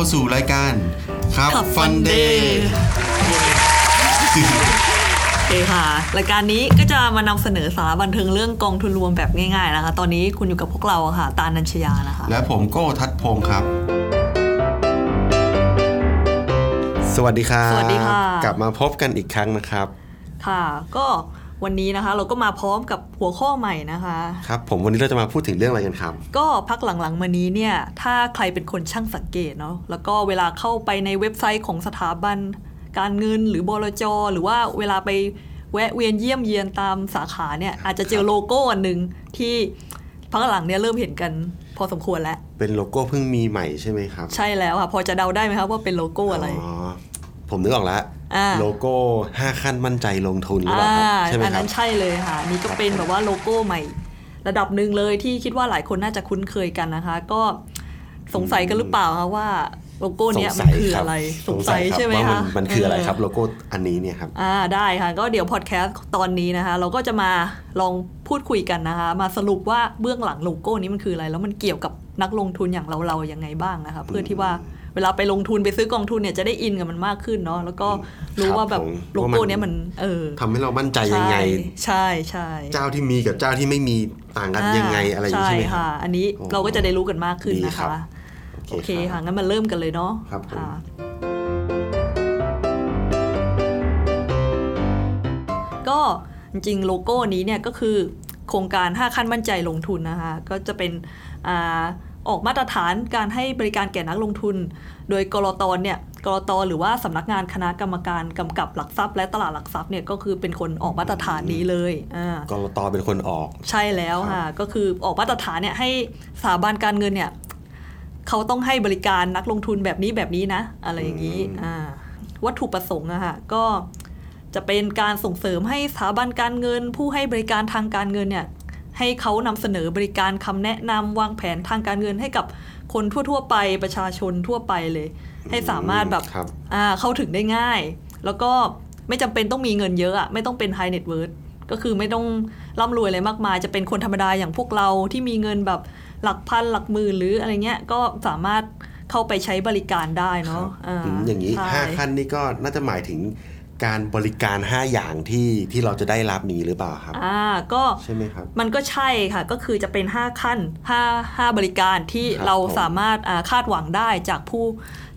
เข้าสู่รายการครับขับฟัน Fun เด Day ย์โอเคค่ะ รายการนี้ก็จะมานำเสนอสาระบันเทิงเรื่องกองทุนรวมแบบง่ายๆนะคะ ตอนนี้คุณอยู่กับพวกเราอะค่ะ ตาลนัญชยานะคะ และผมโก้ทัศพงศ์ครับ สวัสดีครับ สวัสดีค่ะ กลับมาพบกันอีกครั้งนะครับ ค่ะ ก็ วันนี้นะคะ เราก็มาพร้อมกับหัวข้อใหม่นะคะ ครับผมวันนี้เราจะมาพูดถึงเรื่องอะไรกันครับ ก็พักหลังๆมานี้เนี่ย ถ้าใครเป็นคนช่างสังเกตเนาะแล้วก็เวลาเข้าไปในเว็บไซต์ของสถาบัน การเงินหรือบลจหรือว่าเวลาไปแวะเวียนเยี่ยมเยียนตามสาขาเนี่ยอาจจะเจอโลโก้อันหนึ่งที่พักหลังเนี่ยเริ่มเห็นกันพอสมควรแล้ว เป็นโลโก้เพิ่งมีใหม่ใช่ไหมครับ ใช่แล้วค่ะ พอจะเดาได้ไหมครับว่าเป็นโลโก้อะไร อ๋อ ผมนึกออกแล้วอ่า โลโก้ 5 ขั้นมั่นใจลงทุนหรือเปล่าครับอ่าใช่ไหมอันครันั้บนใช่เลยค่ะ นี่ก็เป็นแบบว่าโลโก้ใหม่ ระดับหนึ่งเลยที่คิดว่าหลายคนน่าจะคุ้นเคยกันนะคะ ก็สงสัยกันหรือเปล่าคะว่าโลโก้เนี้ยมันคืออะไรสงสัยครับใช่ไหมว่าคะนมันคืออะไรครับโลโก้อันนี้เนี่ยครับอ่าได้ค่ะ ก็เดี๋ยวพอดแคสต์ตอนนี้นะคะ เราก็จะมาลองพูดคุยกันนะคะ มาสรุปว่าเบื้องหลังโลโก้นี้มันคืออะไร แล้วมันเกี่ยวกับนักลงทุนอย่างเราเราๆยังไงบ้างนะคะ เพื่อที่ว่า เวลาไปลงทุนไปซื้อกองทุนเนี่ยจะได้อินกับมันมากขึ้นเนาะแล้วก็รู้ว่าแบบผมโลโก้เนี้ยมันเออทำให้เรามั่นใจยังไง ใช่ใช่เจ้าที่มีกับเจ้าที่ไม่มีต่างกันยังไงอะไรอย่างนี้ใช่ใช่ไหมครับค่ะ อันนี้อ๋อเราก็จะได้รู้กันมากขึ้นดีนะครัคะบโอเคค่ะงั้นมาเริ่มกันเลยเนาะครับผมค่ะก็จริงๆโลโก้นี้เนี่ยก็คือโครงการ 5 ขั้นมั่นใจลงทุนนะคะ ก็จะเป็นอา ออกมาตรฐานการให้บริการแก่นักลงทุน โดยกรตเนี่ยกรตหรือว่าสำนักงานคณะกรรมการกำกับหลักทรัพย์ และตลาดหลักทรัพย์เนี่ยก็คือเป็นคนออกมาตรฐานนี้เลยอ่ากรตเป็นคนออก ใช่แล้วค่ะก็คือออกมาตรฐานเนี่ยให้สถาบันการเงินเนี่ยเขาต้องให้บริการนักลงทุนแบบนี้แบบนี้นะ อะไรอย่างนี้อืมอ่าวัตถุประสงค์อะค่ะก็จะเป็นการส่งเสริมให้สถาบันการเงิน ผู้ให้บริการทางการเงินเนี่ย ให้เขานำเสนอบริการคำแนะนำวางแผนทางการเงินให้กับคนทั่ว ๆ ไปประชาชนทั่วไปเลย ให้สามารถแบบครับอ่าเข้าถึงได้ง่าย แล้วก็ไม่จำเป็นต้องมีเงินเยอะอะไม่ต้องเป็น high net worth ก็คือไม่ต้องร่ำรวยอะไรมากมาย จะเป็นคนธรรมดาอย่างพวกเราที่มีเงินแบบหลักพันหลักหมื่นหรืออะไรเงี้ยก็สามารถเข้าไปใช้บริการได้เนาะอืมอย่างนี้ใช่ห้าขั้นนี่ก็น่าจะหมายถึง การบริการ 5 อย่างที่ที่เราจะได้รับนี้หรือเปล่าครับ อ่าก็ใช่ไหมครับ มันก็ใช่ค่ะก็คือจะเป็น 5 ขั้น5 5บริการที่ครับเราผมสามารถอ่าคาดหวังได้จากผู้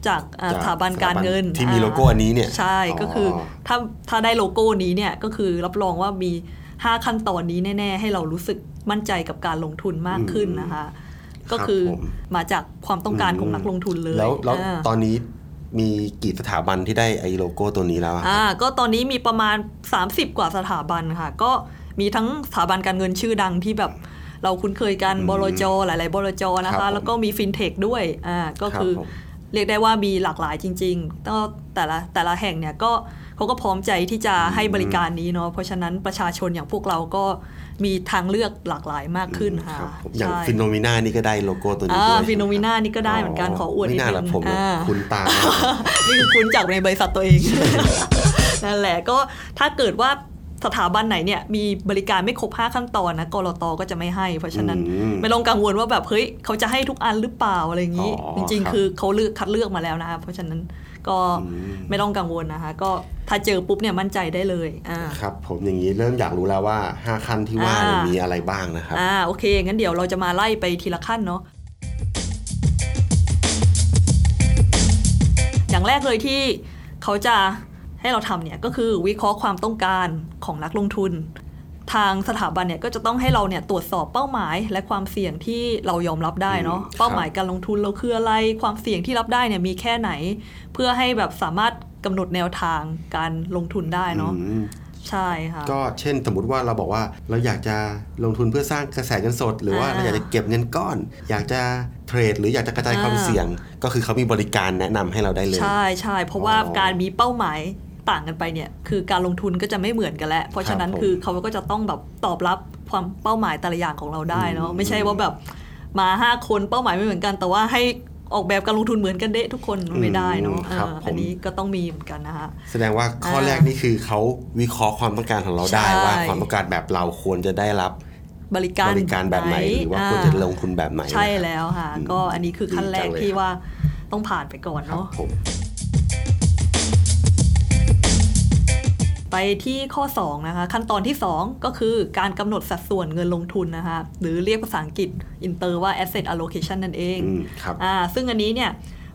จากอ่าจากสถาบันการเงินที่มีโลโก้อันนี้เนี่ย ใช่อ๋อก็คือถ้าถ้าได้โลโก้นี้เนี่ยก็คือรับรองว่ามี 5 ขั้นตอนนี้แน่ ๆ ให้เรารู้สึกมั่นใจกับการลงทุนมากขึ้นนะคะ ก็คือผมมาจากความต้องการของนักลงทุนเลยแล้วแล้วอ่าตอนนี้ มีกี่สถาบันที่ได้ไอ้โลโก้ตัวนี้แล้วอะครับอ่าก็ตอนนี้มีประมาณ 30 กว่าสถาบันค่ะ ก็มีทั้งสถาบันการเงินชื่อดังที่แบบเราคุ้นเคยกันอืมบลจหลาย ๆบลจนะครัคะบผมแล้วก็มีฟินเทคด้วยอ่าก็คือครับผมเรียกได้ว่ามีหลากหลายจริงๆก็แต่ละแต่ละแห่งเนี่ยก็เขาก็พร้อมใจที่จะให้บริการนี้เนาะเพราะฉะนั้นประชาชนอย่างพวกเราก็ มีทางเลือกหลากหลายมากขึ้นค่ะรับผมอย่างใช่ฟินโนมิน่านี่ก็ได้โลโก้ตัวนี้อ่าด้วยฟิโนมิน่านี่ก็ได้เหมือนกันขออวดนิไม่ดน่านึละงผมอ่าคุณตามากนี่คือคุณจากในบริษัทตัวเองนั่นแหละก็ถ้าเกิดว่าสถาบันไหนเนี่ยมีบริการไม่ครบ 5 ขั้นตอนนะกรตก็จะไม่ให้ เพราะฉะนั้นอืมไม่ต้องกังวลว่าแบบเฮ้ยเขาจะให้ทุกอันหรือเปล่าอะไรอย่างนี้อ๋อจริงครับๆคือเขาเลือกคัดเลือกมาแล้วนะคะเพราะฉะนั้น ก็อืมไม่ต้องกังวลนะคะ ก็ถ้าเจอปุ๊บเนี่ยมั่นใจได้เลยอ่าครับผมอย่างนี้เริ่มอยากรู้แล้วว่า 5 ขั้นที่ว่าเนี่ยอ่ามีมีอะไรบ้างนะครับอ่าโอเคงั้นเดี๋ยวเราจะมาไล่ไปทีละขั้นเนาะอย่างแรกเลยที่เขาจะให้เราทำเนี่ยก็คือวิเคราะห์ความต้องการของนักลงทุน ทางสถาบันเนี่ยก็จะต้องให้เราเนี่ยตรวจสอบเป้าหมาย และความเสี่ยงที่เรายอมรับได้เนาะอืมครับเป้าหมายการลงทุนเราคืออะไร ความเสี่ยงที่รับได้เนี่ยมีแค่ไหน เพื่อให้แบบสามารถกำหนดแนวทางการลงทุนได้เนาะอืมใช่ค่ะก็เช่นสมมติว่าเราบอกว่าเราอยากจะลงทุนเพื่อสร้างกระแสเงินสด หรือว่าอ่าเราอยากจะเก็บเงินก้อน อยากจะเทรด หรืออยากจะกระจายความอ่าเสี่ยง ก็คือเขามีบริการแนะนำให้เราได้เลย ใช่ใช่เพราะว่าอ๋อการมีเป้าหมาย ต่างกันไปเนี่ยคือการลงทุนก็จะไม่เหมือนกันแล้วเพราะฉะนั้นครับผมคือเขาก็จะต้องแบบตอบรับความเป้าหมายแต่ละอย่างของเราได้เนาะอืมไม่ใช่ว่าแบบมาห้าคนเป้าหมายไม่เหมือนกัน แต่ว่าให้ออกแบบการลงทุนเหมือนกันเดะทุกคนไม่ได้เนาะครับอ่าผมอันนี้ก็ต้องมีเหมือนกันนะคะแสดงว่าข้ออ่าแรกนี่คือเขาวิเคราะห์ความต้องการของเราได้ใช่ว่าความต้องการแบบเราควรจะได้รับบริการบริการแบบไหนหรือว่าอ่ควรจะลงทุนแบบไหน ใช่แล้วค่ะอืมก็อันนี้คือขั้นแรกดีจังเลยที่ว่าต้องผ่านไปก่อนครับเนาะ ไปที่ข้อ 2 นะคะ ขั้นตอนที่ 2 ก็คือการกำหนดสัดส่วนเงินลงทุนนะคะหรือเรียกภาษาอังกฤษอินเตอร์ว่า asset allocation นั่นเองอืมครับอ่าซึ่งอันนี้เนี่ย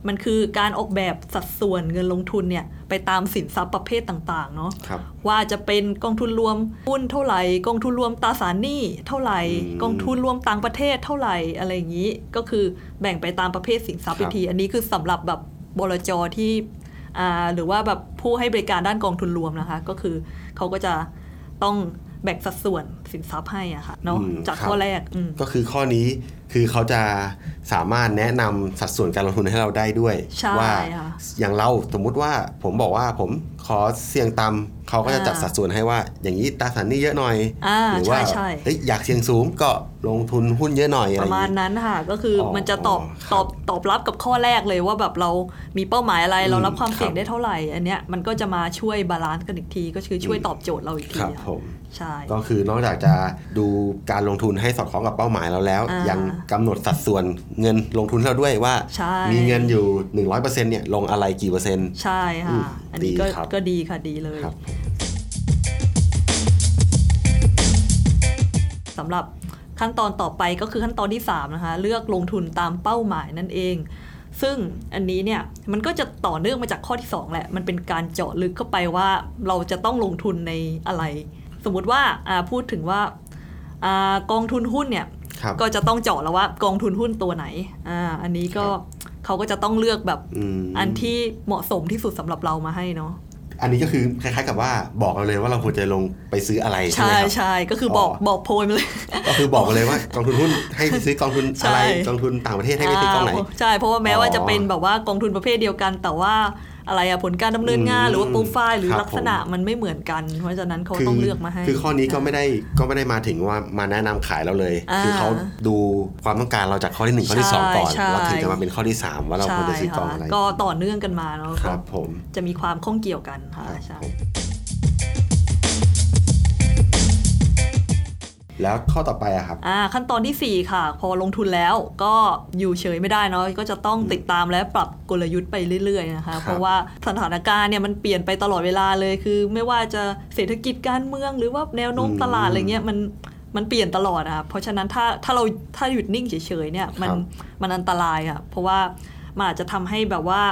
มันคือการออกแบบสัดส่วนเงินลงทุนเนี่ยไปตามสินทรัพย์ประเภทต่างๆเนาะครับว่าจะเป็นกองทุนรวมหุ้นเท่าไหร่กองทุนรวมตราสารหนี้เท่าไหร่อืมกองทุนรวมต่างประเทศเท่าไหร่อะไรอย่างนี้ ก็คือแบ่งไปตามประเภทสินทรัพย์ครัอีบกทีอันนี้คือสำหรับแบบบลจที่อ่า หรือว่าแบบผู้ให้บริการด้านกองทุนรวมนะคะ ก็คือเขาก็จะต้องแบ่งสัดส่วนสินทรัพย์ให้อะค่ะเนาะอืมจากครับข้อแรกอืมก็คือข้อนี้ คือเขาจะสามารถแนะนำสัดส่วนการลงทุนให้เราได้ด้วยใช่ว่าค่ะอย่างเราสมมุติว่าผมบอกว่าผมขอเสี่ยงต่ำเขาก็จะจัดอ่าสัดส่วนให้ว่า อย่างนี้ตราสารหนี้เยอะหน่อยอ่าหรืว่าใช่ใช่เอ้ยอยากเสี่ยงสูงก็ลงทุนหุ้นเยอะหน่อยอะปไรอระย่างมาณนี้นั้นค่ะก็คือออมันจะตอบครับตอบตอบรับกับข้อแรกเลยว่าแบบเรามีเป้าหมายอะไรอืมเรารับความเสี่ยงครับได้เท่าไหร่อันเนี้ยมันก็จะมาช่วยบาลานซ์กันอีกที ก็คือช่วยตอบโจทย์เราอีกทีครับอะผม ใช่ก็คือนอกจากจะดูการลงทุนให้สอดคล้องกับเป้าหมายเราแล้วอ่ายัยังกำหนดสัดส่วนเงินลงทุนให้เราด้วยว่าใช่มีเงินอยู่ 100%เนี่ยลงอะไรกี่เปอร์เซ็นต์ ใช่อืค่ะมอันนี้ก็ดีครับก็ดีค่ะดีเลยครับสำหรับขั้นตอนต่อไปก็คือขั้นตอนที่ 3 นะคะ เลือกลงทุนตามเป้าหมายนั่นเอง ซึ่งอันนี้เนี่ยมันก็จะต่อเนื่องมาจากข้อที่ 2 แหละ มันเป็นการเจาะลึกเข้าไปว่าเราจะต้องลงทุนในอะไร สมมุติว่าอ่าพูดถึงว่าอ่ากองทุนหุ้นเนี่ยครับก็จะต้องเจาะแล้วว่ากองทุนหุ้นตัวไหนอ่าอันนี้ก็ครับเขาก็จะต้องเลือกแบบอืมอันที่เหมาะสมที่สุดสำหรับเรามาให้เนาะอันนี้ก็คือคล้ายๆกับว่าบอกเราเลยว่าเราควรจะลงไปซื้ออะไรใช่ไหใช่มครับใช่ก็คือบอกอ๋อบอกโพยมาเลย ก็คือบอกมาเลยว่ากองทุนหุ้นให้ไปซื้อกองทุนใช่อะไรกองทุนต่างประเทศให้ไปซื้อกองไหนาใช่เพราะว่าแม้ว่าอ๋อจะเป็นแบบว่ากองทุนประเภทเดียวกันแต่ว่า อะไรอะผลการดำเนินงานอืมหรือว่าโปรไฟล์หรือครับลักษณะมันไม่เหมือนกัน เพราะฉะนั้นเขาคืต้องเลือกมาให้ คือข้อนี้ก็ไม่ได้ก็ไม่ได้มาถึงว่ามาแนะนำขายเราเลยอ่าคือเขาดูความต้องการเราจากข้อที่หนึ่งข้อที่สองก่อนใช่แล้วถึงจะมาเป็นข้อที่สามว่าเราควรจะซื้อกองอะไรก็ต่อเนื่องกันมาเนาะครับผมจะมีความข้องเกี่ยวกันค่ะครับใช่ แล้วข้อต่อไปอะครับอ่าขั้นตอนทีสี่ 4 ค่ะ พอลงทุนแล้วก็อยู่เฉยไม่ได้เนาะก็จะต้องติดตามและปรับกลยุทธ์ไปเรื่อยๆนะคะเพราะว่าสถานการณ์เนี่ยมันเปลี่ยนไปตลอดเวลาเลยคือ ไม่ว่าจะเศรษฐกิจการเมืองหรือว่าแนวโน้มอืมตลาดอะไรเงี้ยมันมันเปลี่ยนตลอดอะเพราะฉะนั้นถ้าถ้าเราถ้าหยุดนิ่งเฉยๆเนี่ยมันครับมันอันตรายอะเพราะว่ามันอาจจะทำให้แบบว่า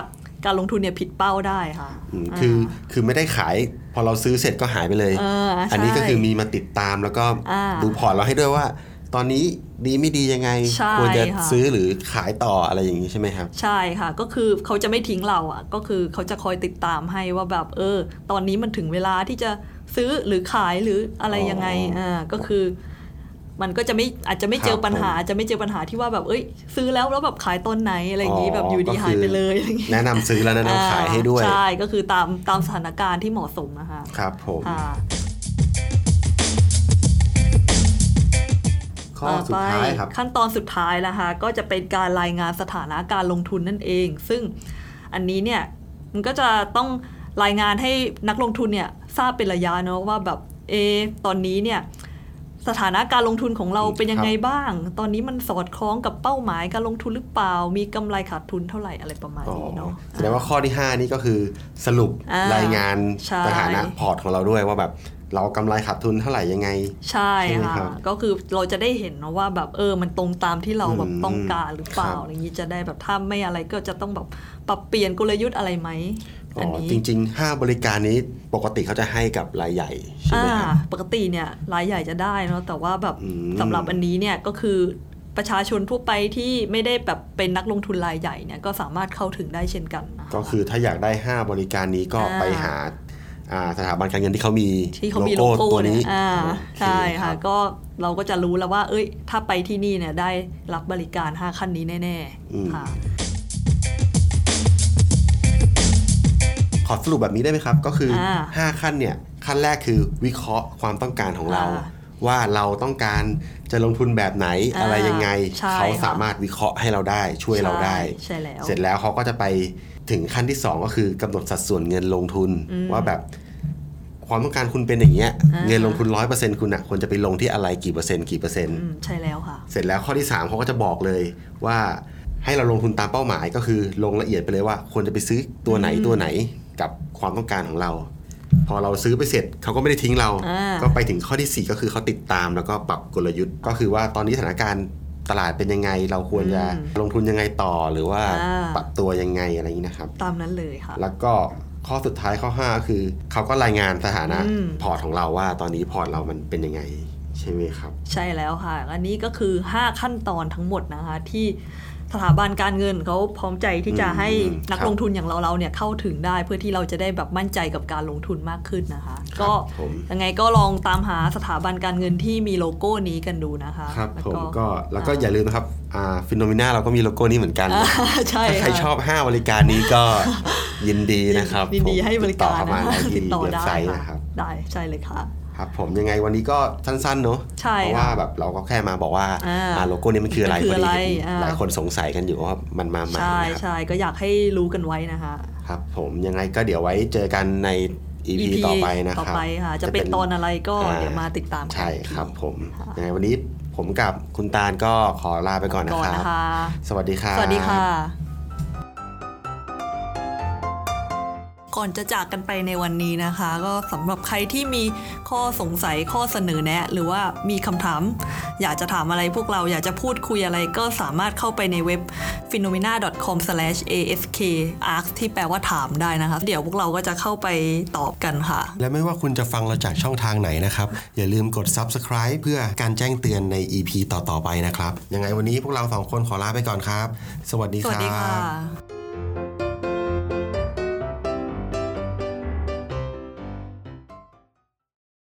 การลงทุนเนี่ยผิดเป้าได้ค่ะอืมคือคือไม่ได้ขาย พอเราซื้อเสร็จก็หายไปเลยเออใช่อันนี้ก็คือมีมาติดตามแล้วก็อ่าดูพอร์ตเราให้ด้วยว่า ตอนนี้ดีไม่ดียังไงใช่ควรจะค่ะซื้อหรือขายต่ออะไรอย่างนี้ใช่ไหมครับ ใช่ค่ะ ก็คือเขาจะไม่ทิ้งเราอะ ก็คือเขาจะคอยติดตามให้ว่าแบบเออ ตอนนี้มันถึงเวลาที่จะซื้อหรือขายหรืออะไรยังไงอ๋ออ่อ่าก็คือ มันก็จะไม่อาจจะไม่เจอครับปัญหาผมจะไม่เจอปัญหาที่ว่าแบบเอ้ย ซื้อแล้วแล้วแบบขายต้นไหนอะไรอย่างนี้อ๋อแบบอยู่ดีก็คือหายไปเลยอะไรอย่างนี้แนะนำซื้อแล้วแนะนำขายให้ด้วย ใช่ก็คือตามตามสถานการณ์ที่เหมาะสมนะคะครับผมค่ะข้อสุดท้ายครับต่อไปขั้นตอนสุดท้ายนะคะก็จะเป็นการรายงานสถานะการลงทุนนั่นเอง ซึ่งอันนี้เนี่ยมันก็จะต้องรายงานให้นักลงทุนเนี่ยทราบเป็นระยะเนาะว่าแบบเอะตอนนี้เนี่ย สถานะการลงทุนของเราเป็นยังไงบ้าง ตอนนี้มันสอดคล้องกับเป้าหมายการลงทุนหรือเปล่า มีกำไรขาดทุนเท่าไหร่อะไรประมาณอ๋อนี้เนาะแสดงว่าข้อที่ 5 นี่ก็คือสรุปอ่ารายงานใช่สถานะพอร์ตของเราด้วยว่าแบบเรากำไรขาดทุนเท่าไหร่ยังไง ใช่ใช่ไหมครัค่ะบก็คือเราจะได้เห็นเนาะว่าแบบเออมันตรงตามที่เราแบบอืมต้องการหรือเปล่าครับอะไรอย่างนี้จะได้แบบถ้าไม่อะไรก็จะต้องแบบปรับเปลี่ยนกลยุทธ์อะไรไหม อ๋อันอนี้จริงๆ 5 บริการนี้ปกติเขาจะให้กับรายใหญ่ใช่ไหมครับอ่าปกติเนี่ยรายใหญ่จะได้เนาะแต่ว่าแบบอืมสำหรับอันนี้เนี่ยก็คือประชาชนทั่วไปที่ไม่ได้แบบเป็นนักลงทุนรายใหญ่เนี่ยก็สามารถเข้าถึงได้เช่นกันนะคะก็คือถ้าอยากได้ 5 บริการนี้ก็อ่าไปหาอ่าสถาบันการเงินที่เขามีที่เขามีโลโก้ตัวเนี่นี้ยอ่าโอเใช่ค่ะรับก็เราก็จะรู้แล้วว่า เอ้ย ถ้าไปที่นี่เนี่ยได้รับบริการ 5 ขั้นนี้แน่อืมๆค่ะ ขอสรุปแบบนี้ได้ไหมครับ ก็คืออ่า5ขั้นเนี่ย ขั้นแรกคือวิเคราะห์ความต้องการของเราอ่าว่าเราต้องการจะลงทุนแบบไหนอ่าอะไรยังไงใช่เขาค่ะสามารถวิเคราะห์ให้เราได้ช่วยเราได้ใช่แล้วเสร็จแล้วเขาก็จะไปถึงขั้นที่ 2 ก็คือกำหนดสัดส่วนเงินลงทุนอืมว่าแบบความต้องการคุณเป็นอย่างเงี้ยอ่าเงินลงทุนร้อยเปอร์เซ็นต์คุณอะควรจะไปลงที่อะไรกี่เปอร์เซ็นต์กี่เปอร์เซ็นต์อืมใช่แล้วค่ะ เสร็จแล้วข้อที่3เขาก็จะบอกเลยว่าให้เราลงทุนตามเป้าหมายก็คือลงละเอียดไปเลยว่าควรจะไปซื้อตัวไหนตัวไหน กับความต้องการของเรา พอเราซื้อไปเสร็จเขาก็ไม่ได้ทิ้งเราอ่าก็ไปถึงข้อที่ 4 ก็คือเขาติดตามแล้วก็ปรับกลยุทธ์ ก็คือว่าตอนนี้สถานการณ์ตลาดเป็นยังไง เราควรจะลงทุนยังไงต่อหรือว่าอ่าปรับตัวยังไงอะไรอย่างนี้นะครับ ตามนั้นเลยค่ะ แล้วก็ข้อสุดท้ายข้อ 5 ก็คือเขาก็รายงานสถานะอืมพอร์ตของเราว่าตอนนี้พอร์ตเรามันเป็นยังไงใช่ไหมครับ ใช่แล้วค่ะ อันนี้ก็คือ 5 ขั้นตอนทั้งหมดนะคะที่ สถาบันการเงินเขาพร้อมใจที่จะอืมให้นักครับลงทุนอย่างเราเราๆเนี่ยเข้าถึงได้เพื่อที่เราจะได้แบบมั่นใจกับการลงทุนมากขึ้นนะคะครับก็ผมยังไงก็ลองตามหาสถาบันการเงินที่มีโลโก้นี้กันดูนะคะครับแล้วผมก็แล้วก็อย่าลืมนะครับ Finnomena เราก็มีโลโก้นี้เหมือนกันอ่าใช่ถ้าใครค่ะชอบ 5 บริการนี้ก็ยินดีนะครับยินดีผมให้บริการติดต่อเข้ามานะคะได้ติที่ดต่อเว็บได้ไซต์ค่ะนะครับได้ใช่เลยค่ะ ครับผมยังไงวันนี้ก็สั้นๆเนอะใช่เพราะว่าค่ะแบบเราก็แค่มาบอกว่าอ่าอ่าโลโก้นี้มันคืออะไรมันคืออะไรพดีเห็นอ่าหลายคนสงสัยกันอยู่ว่ามันมาใหม่ใช่นะครับใช่ก็อยากให้รู้กันไว้นะคะครับผมยังไงก็เดี๋ยวไว้เจอกันใน EP, ต่อไปนะครับต่อไปค่ะจะเป็นตอนอะไรก็เดี๋ยวมาติดตามกันใช่อีกทีครับผมค่ะยังไงวันนี้ผมกับคุณตาลก็ขอลาไปก่อนนะก่อนครับนะคะสวัสดีครับ สวัสดีค่ะ ก่อนจะจากกันไปในวันนี้นะคะ ก็สำหรับใครที่มีข้อสงสัยข้อเสนอแนะ หรือว่ามีคำถาม อยากจะถามอะไรพวกเราอยากจะพูดคุยอะไรก็สามารถเข้าไปในเว็บ phenomena.com/afk ask ที่แปลว่าถามได้นะคะ เดี๋ยวพวกเราก็จะเข้าไปตอบกันค่ะ และไม่ว่าคุณจะฟังเราจากช่องทางไหนนะครับ อย่าลืมกด subscribe เพื่อการแจ้งเตือนใน EP ต่อๆไปนะครับ ยังไงวันนี้พวกเราสองคนขอลาไปก่อนครับ สวัสดีสควัสรับดีค่ะ